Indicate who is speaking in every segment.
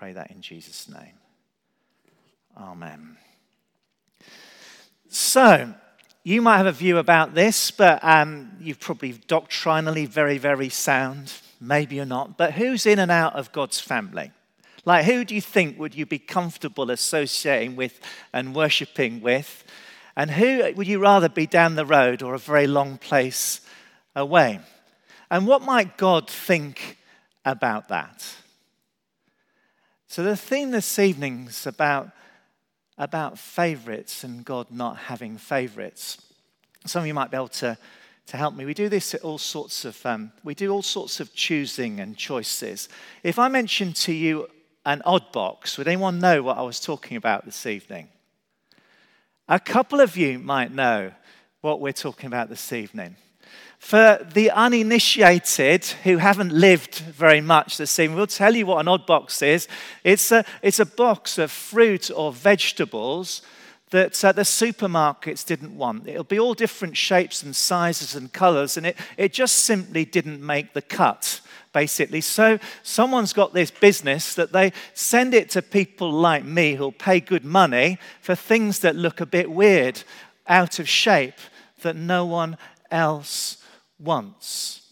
Speaker 1: pray that in Jesus' name. Amen. So, you might have a view about this, but um, you're probably doctrinally very, very sound. Maybe you're not. But who's in and out of God's family? Like, who do you think would you be comfortable associating with and worshipping with? And who would you rather be down the road or a very long place away? And what might God think about that? So, the theme this evening is about, about favorites and God not having favorites. Some of you might be able to, to help me. We do this at all sorts of, um, we do all sorts of choosing and choices. If I mention to you an odd box, would anyone know what I was talking about this evening? A couple of you might know what we're talking about this evening. For the uninitiated who haven't lived very much this evening, we'll tell you what an odd box is. It's a, it's a box of fruit or vegetables that uh, the supermarkets didn't want. It'll be all different shapes and sizes and colors, and it, it just simply didn't make the cut, basically. So someone's got this business that they send it to people like me who'll pay good money for things that look a bit weird, out of shape, that no one else once.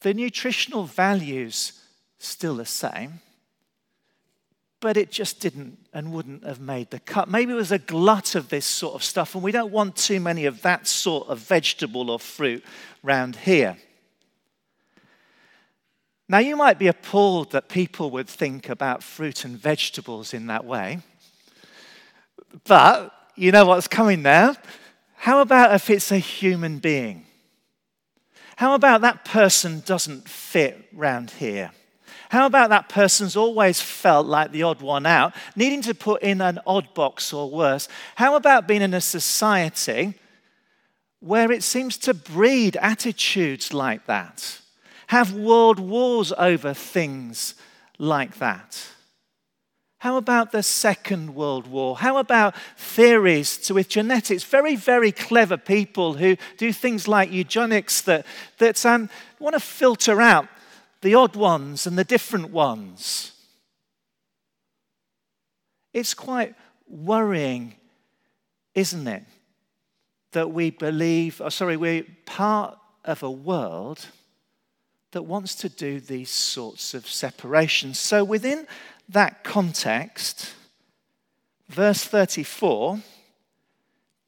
Speaker 1: The nutritional values still the same, but it just didn't and wouldn't have made the cut. Maybe it was a glut of this sort of stuff, and we don't want too many of that sort of vegetable or fruit round here. Now, you might be appalled that people would think about fruit and vegetables in that way, but you know what's coming now? How about if it's a human being? How about that person doesn't fit round here? How about that person's always felt like the odd one out, needing to put in an odd box or worse? How about being in a society where it seems to breed attitudes like that? Have world wars over things like that? How about the Second World War? How about theories with genetics? Very, very clever people who do things like eugenics that, that um, want to filter out the odd ones and the different ones. It's quite worrying, isn't it? That we believe, oh, sorry, we're part of a world that wants to do these sorts of separations. So within that context, verse 34,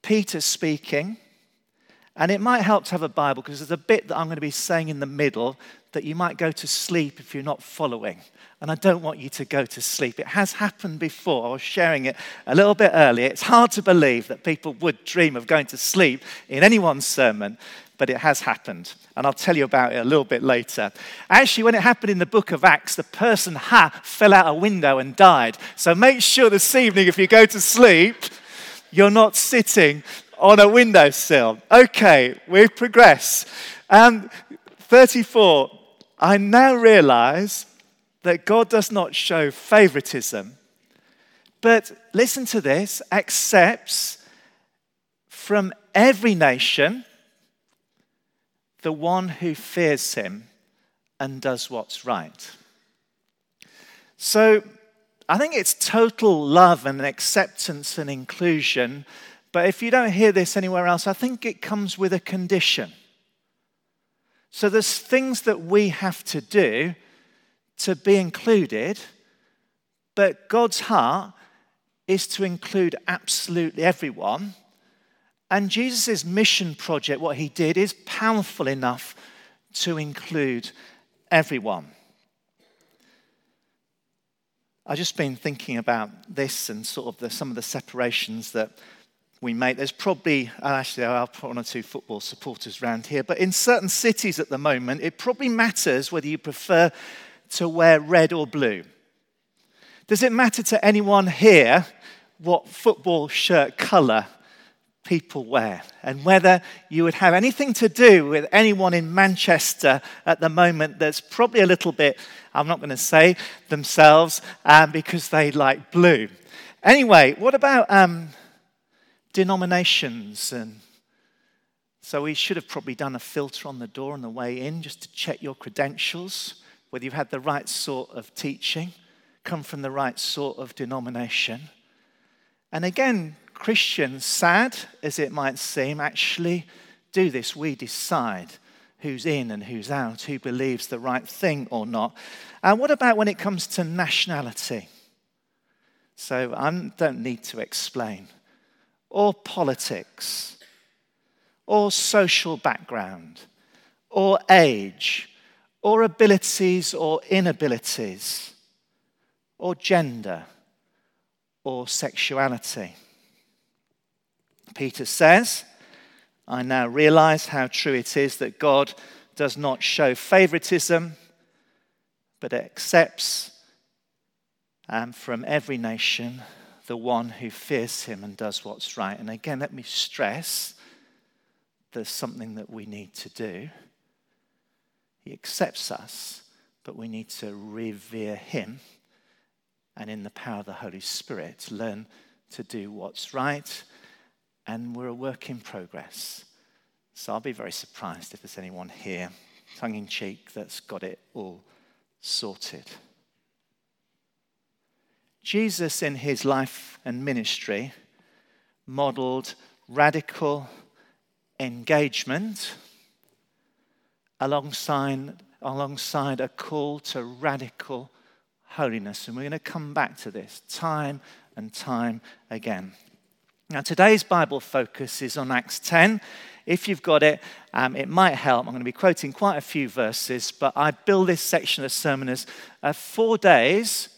Speaker 1: Peter speaking, and it might help to have a Bible because there's a bit that I'm going to be saying in the middle that you might go to sleep if you're not following. And I don't want you to go to sleep. It has happened before. I was sharing it a little bit earlier. It's hard to believe that people would dream of going to sleep in anyone's sermon, but it has happened. And I'll tell you about it a little bit later. Actually, when it happened in the book of Acts, the person ha fell out a window and died. So make sure this evening, if you go to sleep, you're not sitting on a windowsill. Okay, we progress. Um, 34. I now realize that God does not show favoritism, but listen to this accepts from every nation the one who fears him and does what's right. So I think it's total love and acceptance and inclusion. But if you don't hear this anywhere else, I think it comes with a condition. So there's things that we have to do to be included, but God's heart is to include absolutely everyone. And Jesus' mission project, what he did, is powerful enough to include everyone. I've just been thinking about this and sort of the, some of the separations that we make. There's probably, uh, actually, there are one or two football supporters around here, but in certain cities at the moment, it probably matters whether you prefer to wear red or blue. Does it matter to anyone here what football shirt colour people wear and whether you would have anything to do with anyone in Manchester at the moment that's probably a little bit, I'm not going to say themselves, um, because they like blue. Anyway, what about um, denominations? And so we should have probably done a filter on the door on the way in just to check your credentials, whether you've had the right sort of teaching. come from the right sort of denomination. And again, Christians, sad as it might seem, actually do this. We decide who's in and who's out, who believes the right thing or not. And what about when it comes to nationality? So I don't need to explain. Or politics, or social background, or age, or abilities or inabilities, or gender, or sexuality. Peter says, I now realize how true it is that God does not show favoritism, but accepts um, from every nation the one who fears him and does what's right. And again, let me stress there's something that we need to do. He accepts us, but we need to revere him and in the power of the Holy Spirit learn to do what's right and we're a work in progress. So I'll be very surprised if there's anyone here, tongue in cheek, that's got it all sorted. Jesus, in his life and ministry, modeled radical engagement alongside, alongside a call to radical holiness. And we're going to come back to this time and time again. Now, today's Bible focus is on Acts 10. If you've got it, um, it might help. I'm going to be quoting quite a few verses, but I build this section of sermon as uh, four days,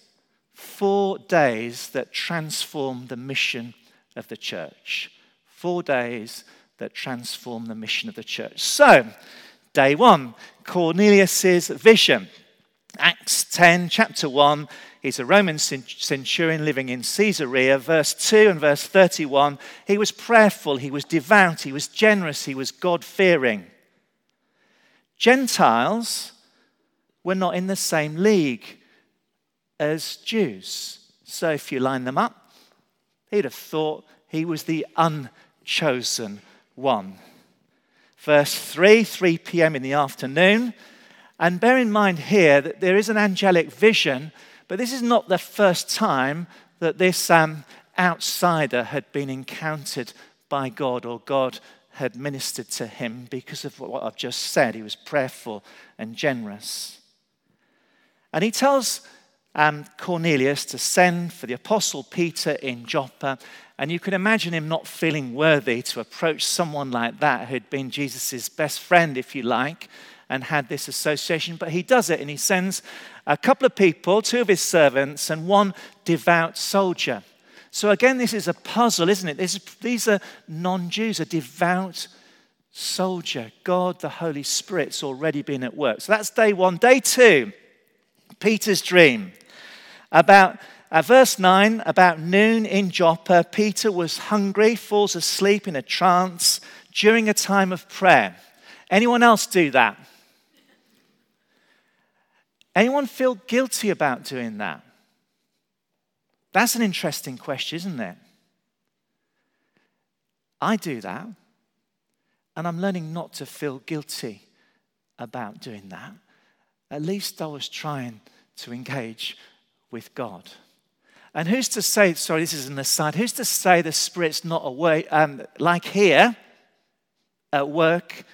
Speaker 1: four days that transform the mission of the church. Four days that transform the mission of the church. So, day one, Cornelius's vision. Acts 10, chapter 1, He's a Roman centurion living in Caesarea. Verse 2 and verse 31 he was prayerful, he was devout, he was generous, he was God fearing. Gentiles were not in the same league as Jews. So if you line them up, he'd have thought he was the unchosen one. Verse 3, 3 p.m. in the afternoon. And bear in mind here that there is an angelic vision but this is not the first time that this um, outsider had been encountered by God or God had ministered to him because of what I've just said. He was prayerful and generous. And he tells um, Cornelius to send for the apostle Peter in Joppa. And you can imagine him not feeling worthy to approach someone like that who'd been Jesus' best friend, if you like, and had this association. But he does it and he sends a couple of people, two of his servants, and one devout soldier. So again, this is a puzzle, isn't it? This, these are non Jews, a devout soldier. God, the Holy Spirit's already been at work. So that's day one. Day two, Peter's dream. About uh, verse 9, about noon in Joppa, Peter was hungry, falls asleep in a trance during a time of prayer. Anyone else do that? Anyone feel guilty about doing that? That's an interesting question, isn't it? I do that, and I'm learning not to feel guilty about doing that. At least I was trying to engage with God. And who's to say, sorry, this is an aside, who's to say the Spirit's not away, um, like here at work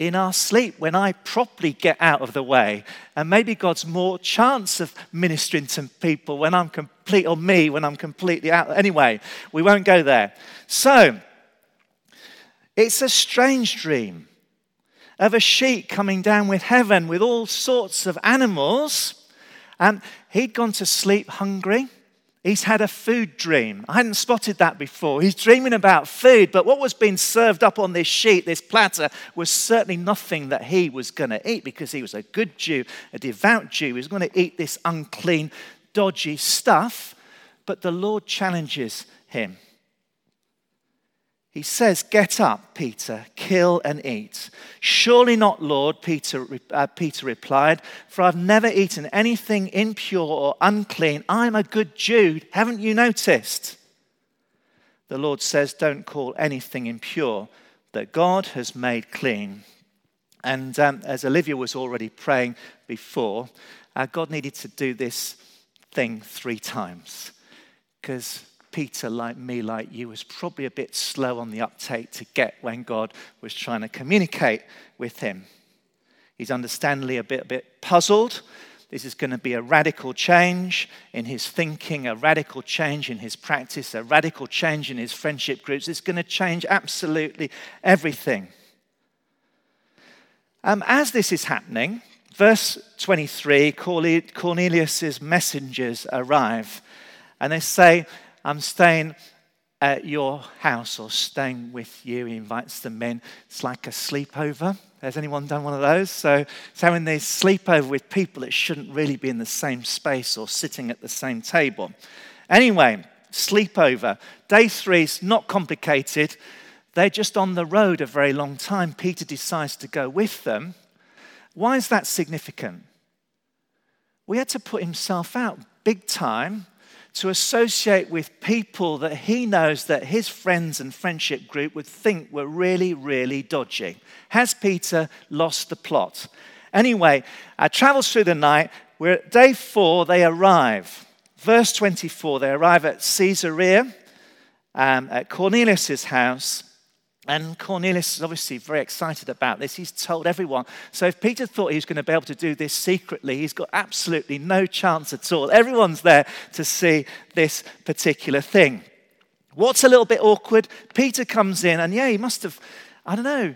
Speaker 1: in our sleep when I properly get out of the way. And maybe God's more chance of ministering to people when I'm complete, or me when I'm completely out. Anyway, we won't go there. So, it's a strange dream of a sheep coming down with heaven with all sorts of animals. And he'd gone to sleep hungry. He's had a food dream. I hadn't spotted that before. He's dreaming about food, but what was being served up on this sheet, this platter, was certainly nothing that he was going to eat because he was a good Jew, a devout Jew. He was going to eat this unclean, dodgy stuff. But the Lord challenges him. He says, Get up, Peter, kill and eat. Surely not, Lord, Peter, uh, Peter replied, for I've never eaten anything impure or unclean. I'm a good Jew. Haven't you noticed? The Lord says, Don't call anything impure that God has made clean. And um, as Olivia was already praying before, uh, God needed to do this thing three times. Because Peter, like me, like you, was probably a bit slow on the uptake to get when God was trying to communicate with him. He's understandably a bit, a bit puzzled. This is going to be a radical change in his thinking, a radical change in his practice, a radical change in his friendship groups. It's going to change absolutely everything. Um, as this is happening, verse 23 Cornelius' messengers arrive and they say, I'm staying at your house or staying with you. He invites the men. It's like a sleepover. Has anyone done one of those? So it's having this sleepover with people that shouldn't really be in the same space or sitting at the same table. Anyway, sleepover. Day three is not complicated. They're just on the road a very long time. Peter decides to go with them. Why is that significant? We had to put himself out big time to associate with people that he knows that his friends and friendship group would think were really, really dodgy. Has Peter lost the plot? Anyway, I travels through the night. We're at day four, they arrive. Verse 24, they arrive at Caesarea, um, at Cornelius' house. And Cornelius is obviously very excited about this. He's told everyone. So if Peter thought he was going to be able to do this secretly, he's got absolutely no chance at all. Everyone's there to see this particular thing. What's a little bit awkward? Peter comes in, and yeah, he must have, I don't know,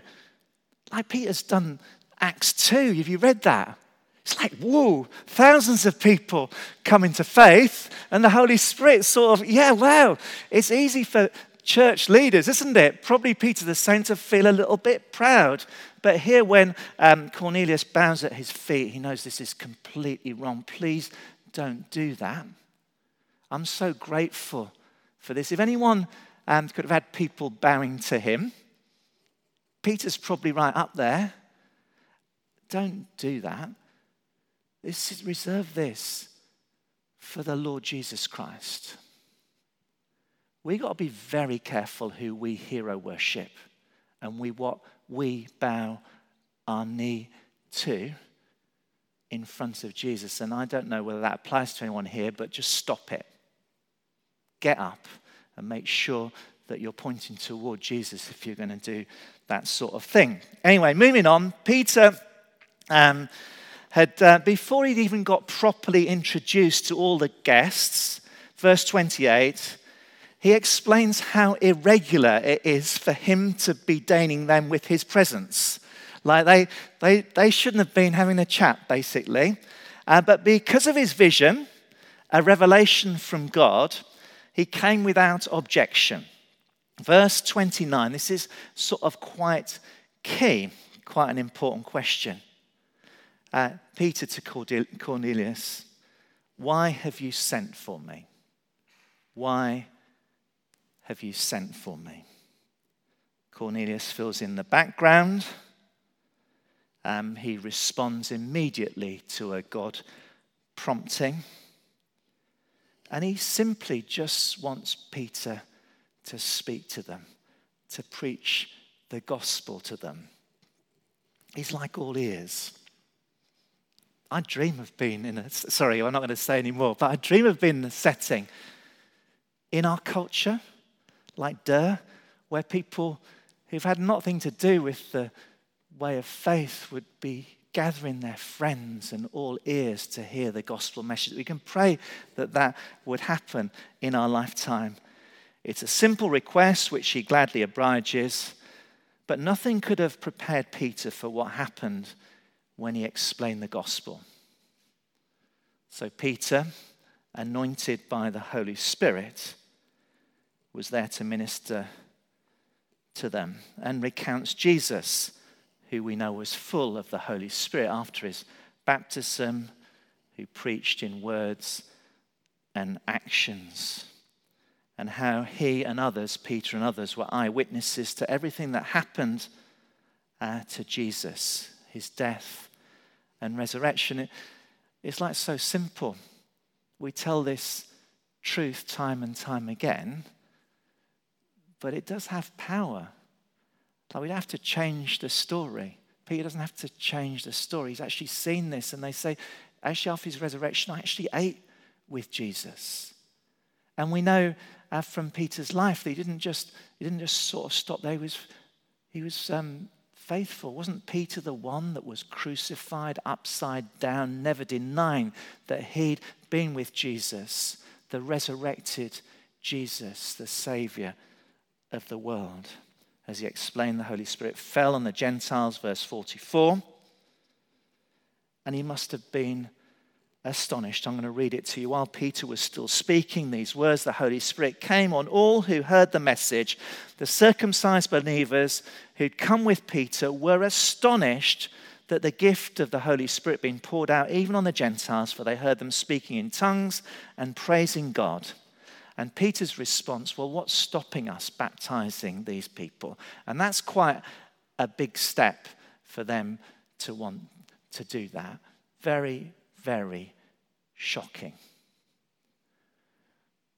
Speaker 1: like Peter's done Acts 2. Have you read that? It's like, whoa, thousands of people come into faith, and the Holy Spirit sort of, yeah, wow. It's easy for church leaders, isn't it? Probably Peter the Saint to feel a little bit proud. But here, when um, Cornelius bows at his feet, he knows this is completely wrong. Please don't do that. I'm so grateful for this. If anyone um, could have had people bowing to him, Peter's probably right up there. Don't do that. This is, reserve this for the Lord Jesus Christ we got to be very careful who we hero worship and we what we bow our knee to in front of Jesus. And I don't know whether that applies to anyone here, but just stop it. Get up and make sure that you're pointing toward Jesus if you're going to do that sort of thing. Anyway, moving on, Peter um, had, uh, before he'd even got properly introduced to all the guests, verse 28, he explains how irregular it is for him to be deigning them with his presence. Like they, they, they shouldn't have been having a chat, basically. Uh, but because of his vision, a revelation from God, he came without objection. Verse 29, this is sort of quite key, quite an important question. Uh, Peter to Cornelius, why have you sent for me? Why have you sent for me? Cornelius fills in the background. Um, he responds immediately to a God prompting. And he simply just wants Peter to speak to them, to preach the gospel to them. He's like all ears. I dream of being in a, sorry, I'm not going to say anymore, but I dream of being in a setting in our culture like Durr, where people who've had nothing to do with the way of faith would be gathering their friends and all ears to hear the gospel message. We can pray that that would happen in our lifetime. It's a simple request which he gladly obliges, but nothing could have prepared Peter for what happened when he explained the gospel. So, Peter, anointed by the Holy Spirit, was there to minister to them and recounts Jesus, who we know was full of the Holy Spirit after his baptism, who preached in words and actions, and how he and others, Peter and others, were eyewitnesses to everything that happened uh, to Jesus, his death and resurrection. It, it's like so simple. We tell this truth time and time again but it does have power. Like we'd have to change the story. Peter doesn't have to change the story. He's actually seen this, and they say, actually, after his resurrection, I actually ate with Jesus. And we know uh, from Peter's life that he didn't just, he didn't just sort of stop there. He was, he was um, faithful. Wasn't Peter the one that was crucified upside down, never denying that he'd been with Jesus, the resurrected Jesus, the Savior of the world? As he explained, the Holy Spirit fell on the Gentiles, verse 44. And he must have been astonished. I'm going to read it to you. While Peter was still speaking these words, the Holy Spirit came on all who heard the message. The circumcised believers who'd come with Peter were astonished that the gift of the Holy Spirit being poured out even on the Gentiles, for they heard them speaking in tongues and praising God. And Peter's response, well, what's stopping us baptizing these people? And that's quite a big step for them to want to do that. Very, very shocking.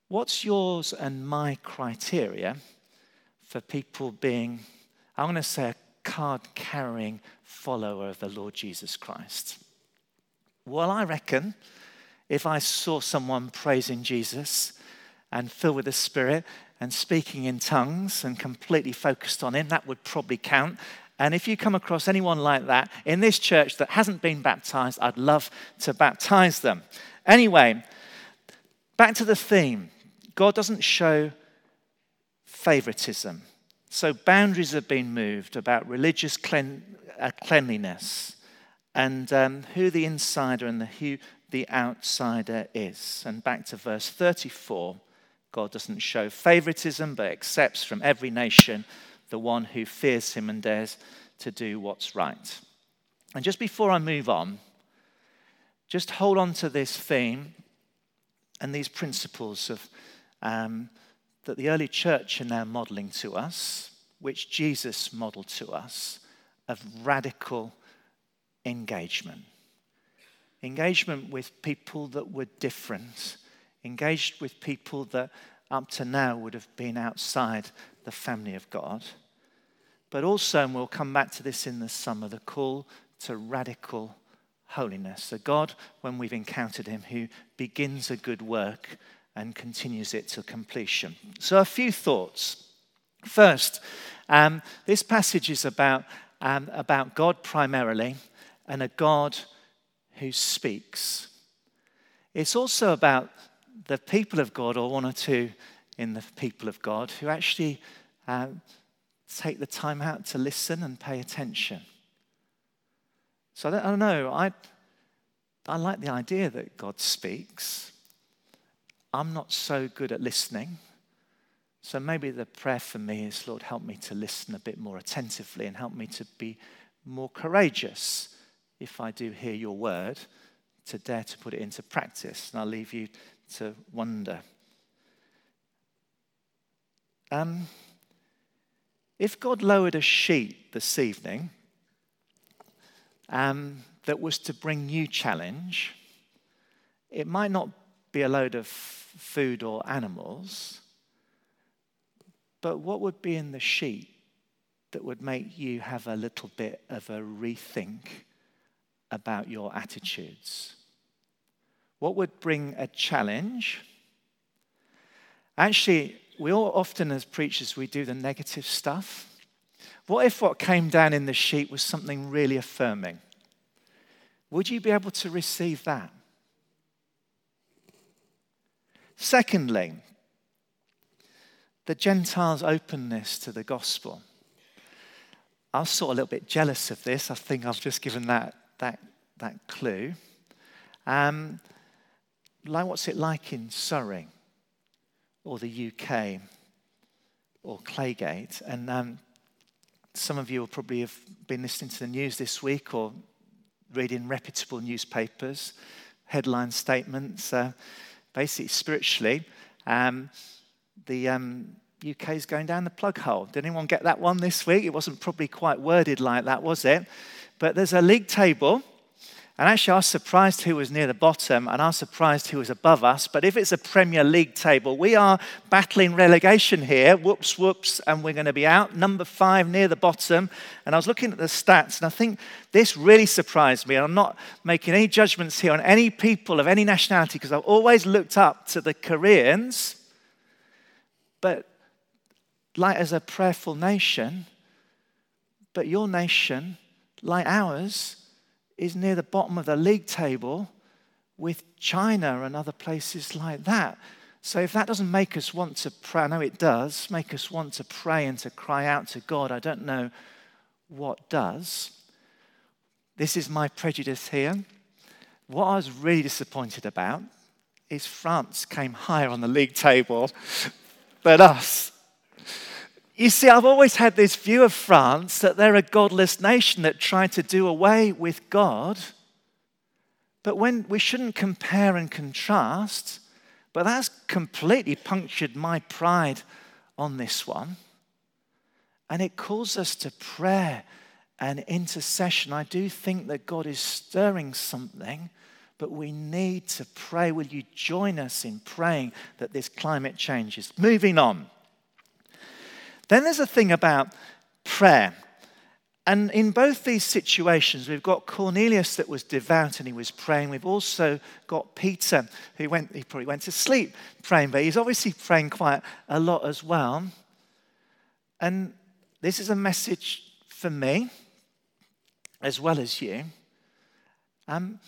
Speaker 1: What's yours and my criteria for people being, I'm going to say, a card carrying follower of the Lord Jesus Christ? Well, I reckon if I saw someone praising Jesus and filled with the Spirit and speaking in tongues and completely focused on Him, that would probably count and if you come across anyone like that in this church that hasn't been baptized, I'd love to baptize them. Anyway, back to the theme God doesn't show favoritism. So boundaries have been moved about religious clean, uh, cleanliness and um, who the insider and the, who the outsider is. And back to verse 34 God doesn't show favoritism, but accepts from every nation the one who fears him and dares to do what's right. And just before I move on, just hold on to this theme and these principles of, um, that the early church are now modeling to us, which Jesus modeled to us, of radical engagement. Engagement with people that were different, engaged with people that up to now would have been outside the family of God. But also, and we'll come back to this in the summer, the call to radical holiness. A God, when we've encountered Him, who begins a good work and continues it to completion. So, a few thoughts. First, um, this passage is about, um, about God primarily and a God who speaks. It's also about the people of God, or one or two in the people of God who actually uh, take the time out to listen and pay attention. So I don't, I don't know. I, I like the idea that God speaks. I'm not so good at listening. So maybe the prayer for me is, Lord, help me to listen a bit more attentively and help me to be more courageous if I do hear your word, to dare to put it into practice. And I'll leave you to wonder. Um, if God lowered a sheet this evening um, that was to bring you challenge, it might not be a load of food or animals, but what would be in the sheet that would make you have a little bit of a rethink about your attitudes? What would bring a challenge? Actually, we all often, as preachers, we do the negative stuff. What if what came down in the sheet was something really affirming? Would you be able to receive that? Secondly, the Gentiles' openness to the gospel. I was sort of a little bit jealous of this. I think I've just given that, that, that clue. Um, like, what's it like in Surrey? or the UK or Claygate. And um, some of you will probably have been listening to the news this week or reading reputable newspapers, headline statements. Uh, basically, spiritually, um, the um, UK is going down the plug hole. Did anyone get that one this week? It wasn't probably quite worded like that, was it? But there's a league table And actually, I was surprised who was near the bottom, and I was surprised who was above us. But if it's a Premier League table, we are battling relegation here. Whoops, whoops, and we're going to be out. Number five near the bottom. And I was looking at the stats, and I think this really surprised me. And I'm not making any judgments here on any people of any nationality, because I've always looked up to the Koreans. But like as a prayerful nation, but your nation, like ours, is near the bottom of the league table with China and other places like that. So if that doesn't make us want to pray, I know it does, make us want to pray and to cry out to God, I don't know what does. This is my prejudice here. What I was really disappointed about is France came higher on the league table than us. You see, I've always had this view of France that they're a godless nation that tried to do away with God. But when we shouldn't compare and contrast, but that's completely punctured my pride on this one. And it calls us to prayer and intercession. I do think that God is stirring something, but we need to pray. Will you join us in praying that this climate changes? Moving on. Then there's a thing about prayer. And in both these situations, we've got Cornelius that was devout and he was praying. We've also got Peter who went, he probably went to sleep praying, but he's obviously praying quite a lot as well. And this is a message for me as well as you. Um,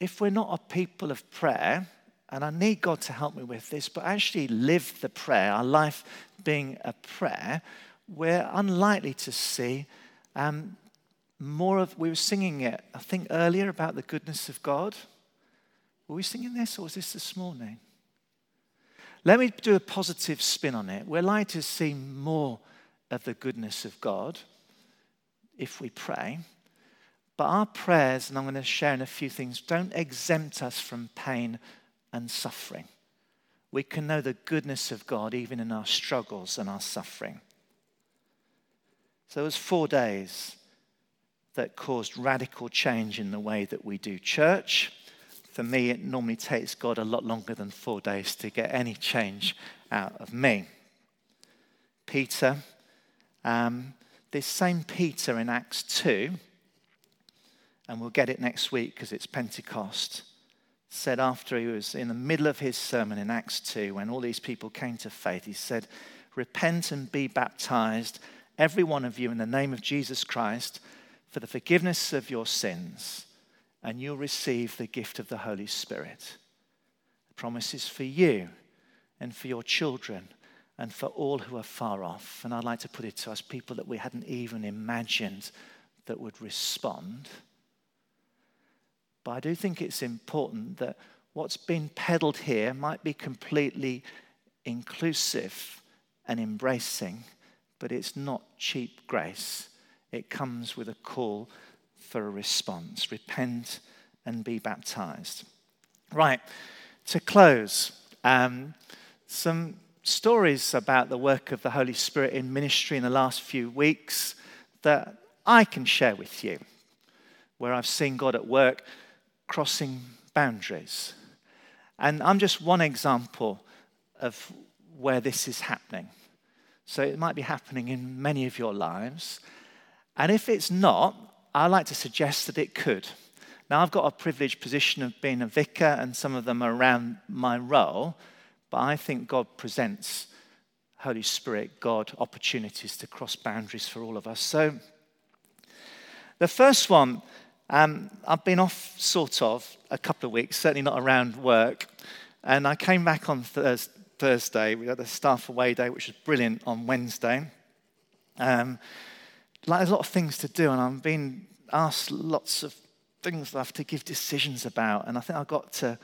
Speaker 1: if we're not a people of prayer, and I need God to help me with this, but actually live the prayer, our life being a prayer, we're unlikely to see um, more of. We were singing it, I think, earlier about the goodness of God. Were we singing this, or was this this morning? Let me do a positive spin on it. We're likely to see more of the goodness of God if we pray. But our prayers, and I'm going to share in a few things, don't exempt us from pain and suffering. We can know the goodness of God even in our struggles and our suffering. So it was four days that caused radical change in the way that we do church. For me, it normally takes God a lot longer than four days to get any change out of me. Peter, um, this same Peter in Acts 2, and we'll get it next week because it's Pentecost said after he was in the middle of his sermon in Acts 2, when all these people came to faith, he said, Repent and be baptized, every one of you, in the name of Jesus Christ, for the forgiveness of your sins, and you'll receive the gift of the Holy Spirit. The promise is for you and for your children and for all who are far off. And I'd like to put it to us people that we hadn't even imagined that would respond. But I do think it's important that what's been peddled here might be completely inclusive and embracing, but it's not cheap grace. It comes with a call for a response repent and be baptized. Right, to close, um, some stories about the work of the Holy Spirit in ministry in the last few weeks that I can share with you, where I've seen God at work crossing boundaries. And I'm just one example of where this is happening. So it might be happening in many of your lives. And if it's not, I like to suggest that it could. Now, I've got a privileged position of being a vicar, and some of them are around my role, but I think God presents Holy Spirit, God, opportunities to cross boundaries for all of us. So, the first one um, I've been off, sort of, a couple of weeks, certainly not around work. And I came back on thurs- Thursday. We had a staff away day, which was brilliant on Wednesday. Um, like, there's a lot of things to do, and I've been asked lots of things I have to give decisions about. And I think I got to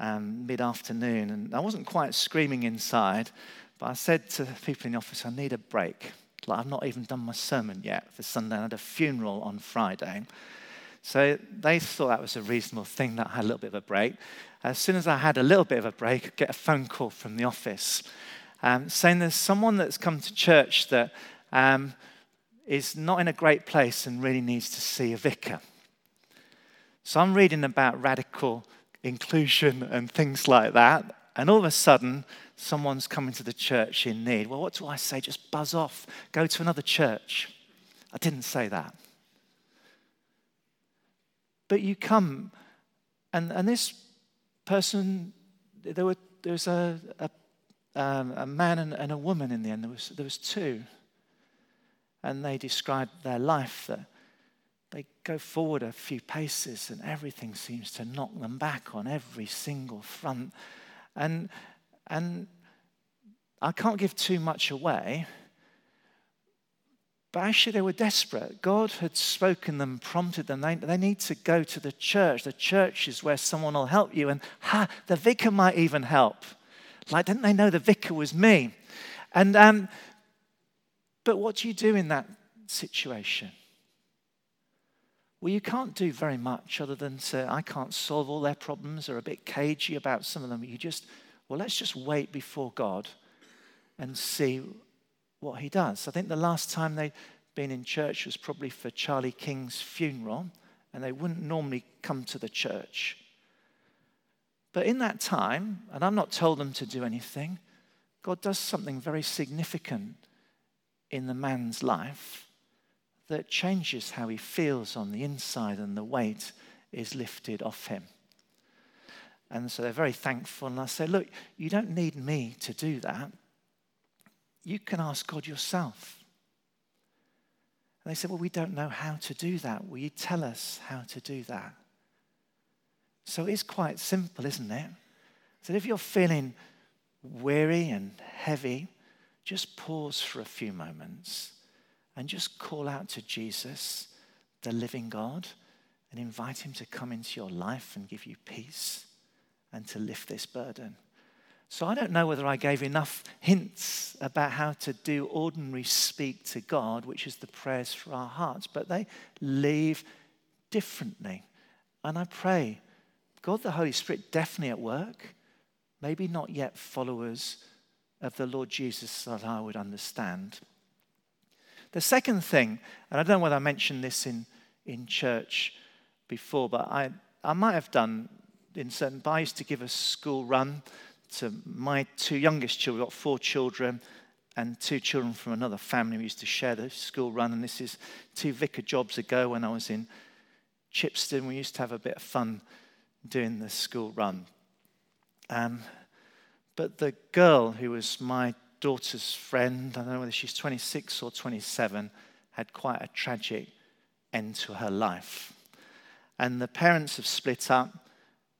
Speaker 1: um, mid afternoon, and I wasn't quite screaming inside, but I said to the people in the office, I need a break. Like, I've not even done my sermon yet for Sunday. I had a funeral on Friday. So they thought that was a reasonable thing that I had a little bit of a break. As soon as I had a little bit of a break, I get a phone call from the office um, saying there's someone that's come to church that um, is not in a great place and really needs to see a vicar. So I'm reading about radical inclusion and things like that. And all of a sudden, someone's coming to the church in need. Well, what do I say? Just buzz off, go to another church. I didn't say that. But you come, and, and this person, there, were, there was a, a, um, a man and, and a woman in the end. There was, there was two. And they described their life that they go forward a few paces and everything seems to knock them back on every single front. And, and I can't give too much away, but actually they were desperate. God had spoken them, prompted them. They, they need to go to the church. The church is where someone will help you. And ha, the vicar might even help. Like, didn't they know the vicar was me? And, um, but what do you do in that situation? Well, you can't do very much other than say, I can't solve all their problems or a bit cagey about some of them. You just, well, let's just wait before God and see what He does. I think the last time they'd been in church was probably for Charlie King's funeral, and they wouldn't normally come to the church. But in that time, and I'm not told them to do anything, God does something very significant in the man's life that changes how he feels on the inside and the weight is lifted off him. And so they're very thankful. And I say, Look, you don't need me to do that. You can ask God yourself. And they said, Well, we don't know how to do that. Will you tell us how to do that? So it's quite simple, isn't it? So if you're feeling weary and heavy, just pause for a few moments and just call out to Jesus, the living God, and invite him to come into your life and give you peace and to lift this burden. So I don't know whether I gave enough hints about how to do ordinary speak to God, which is the prayers for our hearts, but they leave differently. And I pray, God the Holy Spirit definitely at work, maybe not yet followers of the Lord Jesus that I would understand, the second thing, and I don't know whether I mentioned this in, in church before, but I, I might have done in certain, but I used to give a school run to my two youngest children. We've got four children and two children from another family. We used to share the school run, and this is two vicar jobs ago when I was in Chipston. We used to have a bit of fun doing the school run. Um, but the girl who was my daughter's friend, I don't know whether she's 26 or 27, had quite a tragic end to her life. And the parents have split up,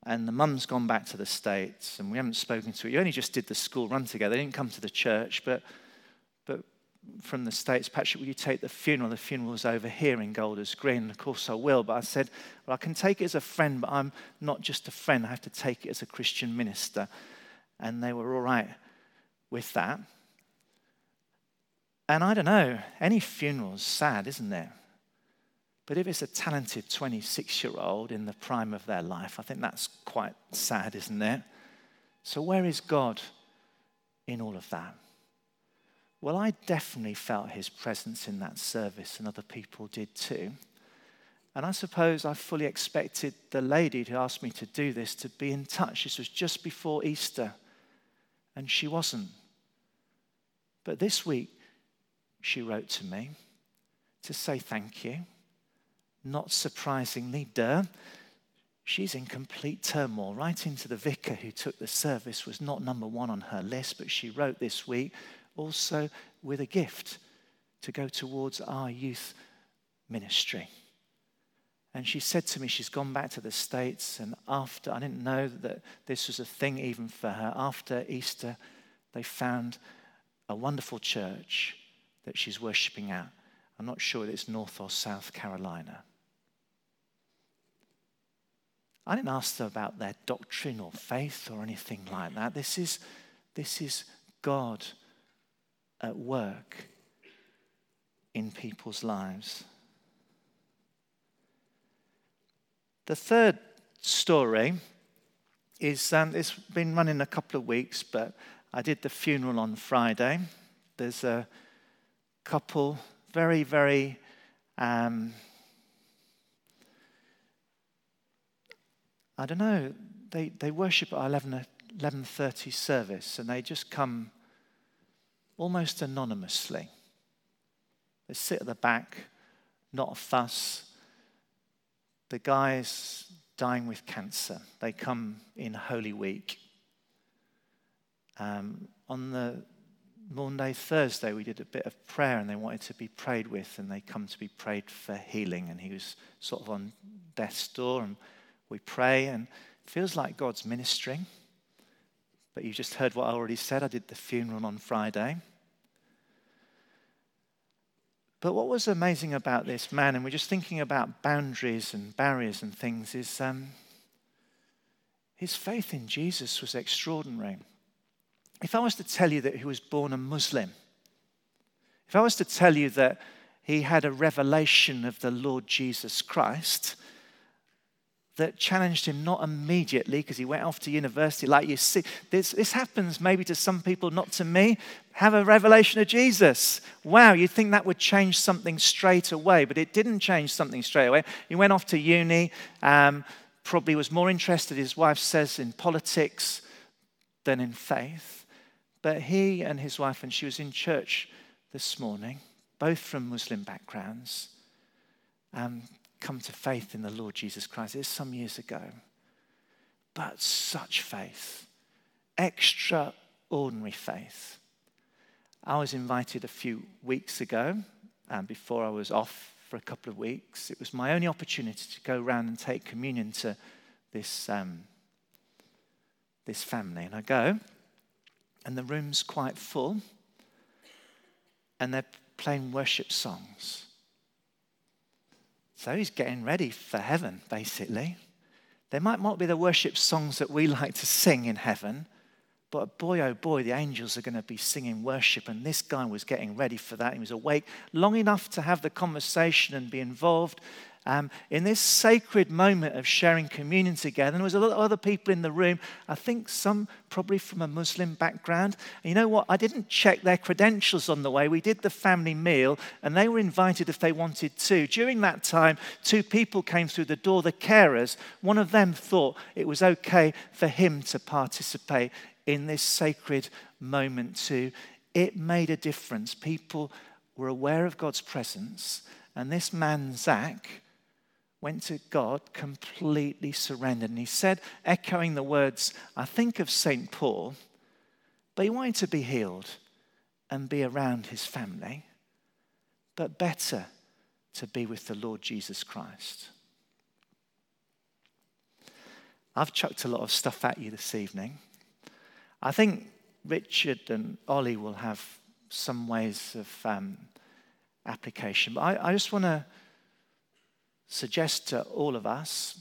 Speaker 1: and the mum's gone back to the States, and we haven't spoken to her. You only just did the school run together. They didn't come to the church, but, but from the States, Patrick, will you take the funeral? The funeral's over here in Golders Green. Of course, I will. But I said, well, I can take it as a friend, but I'm not just a friend. I have to take it as a Christian minister. And they were all right with that. And I don't know, any funeral's sad, isn't it? But if it's a talented 26 year old in the prime of their life, I think that's quite sad, isn't it? So, where is God in all of that? Well, I definitely felt his presence in that service, and other people did too. And I suppose I fully expected the lady who asked me to do this to be in touch. This was just before Easter and she wasn't. But this week, she wrote to me to say thank you. Not surprisingly, duh, she's in complete turmoil. Writing to the vicar who took the service was not number one on her list, but she wrote this week also with a gift to go towards our youth ministry. And she said to me, she's gone back to the States, and after, I didn't know that this was a thing even for her. After Easter, they found a wonderful church that she's worshipping at. I'm not sure it's North or South Carolina. I didn't ask them about their doctrine or faith or anything like that. This is, this is God at work in people's lives. The third story is um, it's been running a couple of weeks, but I did the funeral on Friday. There's a couple, very, very um, I don't know, they, they worship at our 11, 11.30 service and they just come almost anonymously. They sit at the back, not a fuss. The guy's dying with cancer. They come in Holy Week. Um, on the Monday, Thursday, we did a bit of prayer and they wanted to be prayed with, and they come to be prayed for healing. And he was sort of on death's door, and we pray, and it feels like God's ministering. But you just heard what I already said. I did the funeral on Friday. But what was amazing about this man, and we're just thinking about boundaries and barriers and things, is um, his faith in Jesus was extraordinary. If I was to tell you that he was born a Muslim, if I was to tell you that he had a revelation of the Lord Jesus Christ, that challenged him not immediately because he went off to university. Like you see, this, this happens maybe to some people, not to me. Have a revelation of Jesus. Wow, you'd think that would change something straight away, but it didn't change something straight away. He went off to uni, um, probably was more interested, his wife says, in politics than in faith. But he and his wife, and she was in church this morning, both from Muslim backgrounds, um, come to faith in the Lord Jesus Christ. It's some years ago. But such faith, extraordinary faith. I was invited a few weeks ago, um, before I was off for a couple of weeks. It was my only opportunity to go around and take communion to this, um, this family. And I go, and the room's quite full, and they're playing worship songs. So he's getting ready for heaven, basically. There might not be the worship songs that we like to sing in heaven, but boy, oh boy, the angels are going to be singing worship. And this guy was getting ready for that. He was awake long enough to have the conversation and be involved um, in this sacred moment of sharing communion together. And there was a lot of other people in the room, I think some probably from a Muslim background. And you know what? I didn't check their credentials on the way. We did the family meal, and they were invited if they wanted to. During that time, two people came through the door, the carers. One of them thought it was okay for him to participate in this sacred moment too. It made a difference. People were aware of God's presence. And this man, Zach, went to God completely surrendered. And he said, echoing the words, I think of St. Paul, but he wanted to be healed and be around his family, but better to be with the Lord Jesus Christ. I've chucked a lot of stuff at you this evening. I think Richard and Ollie will have some ways of um, application, but I, I just want to suggest to all of us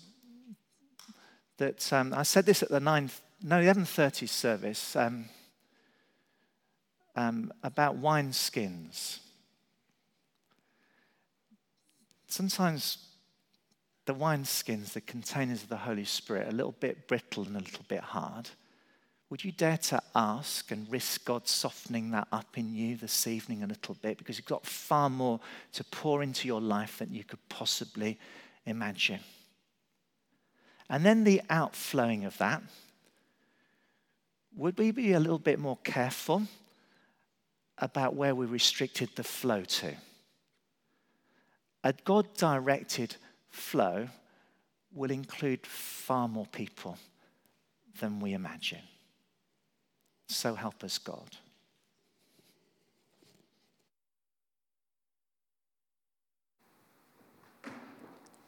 Speaker 1: that um, I said this at the 9, no, 11.30 service um, um, about wine skins. Sometimes the wine skins, the containers of the Holy Spirit, are a little bit brittle and a little bit hard. Would you dare to ask and risk God softening that up in you this evening a little bit? Because you've got far more to pour into your life than you could possibly imagine. And then the outflowing of that. Would we be a little bit more careful about where we restricted the flow to? A God directed flow will include far more people than we imagine. So help us, God.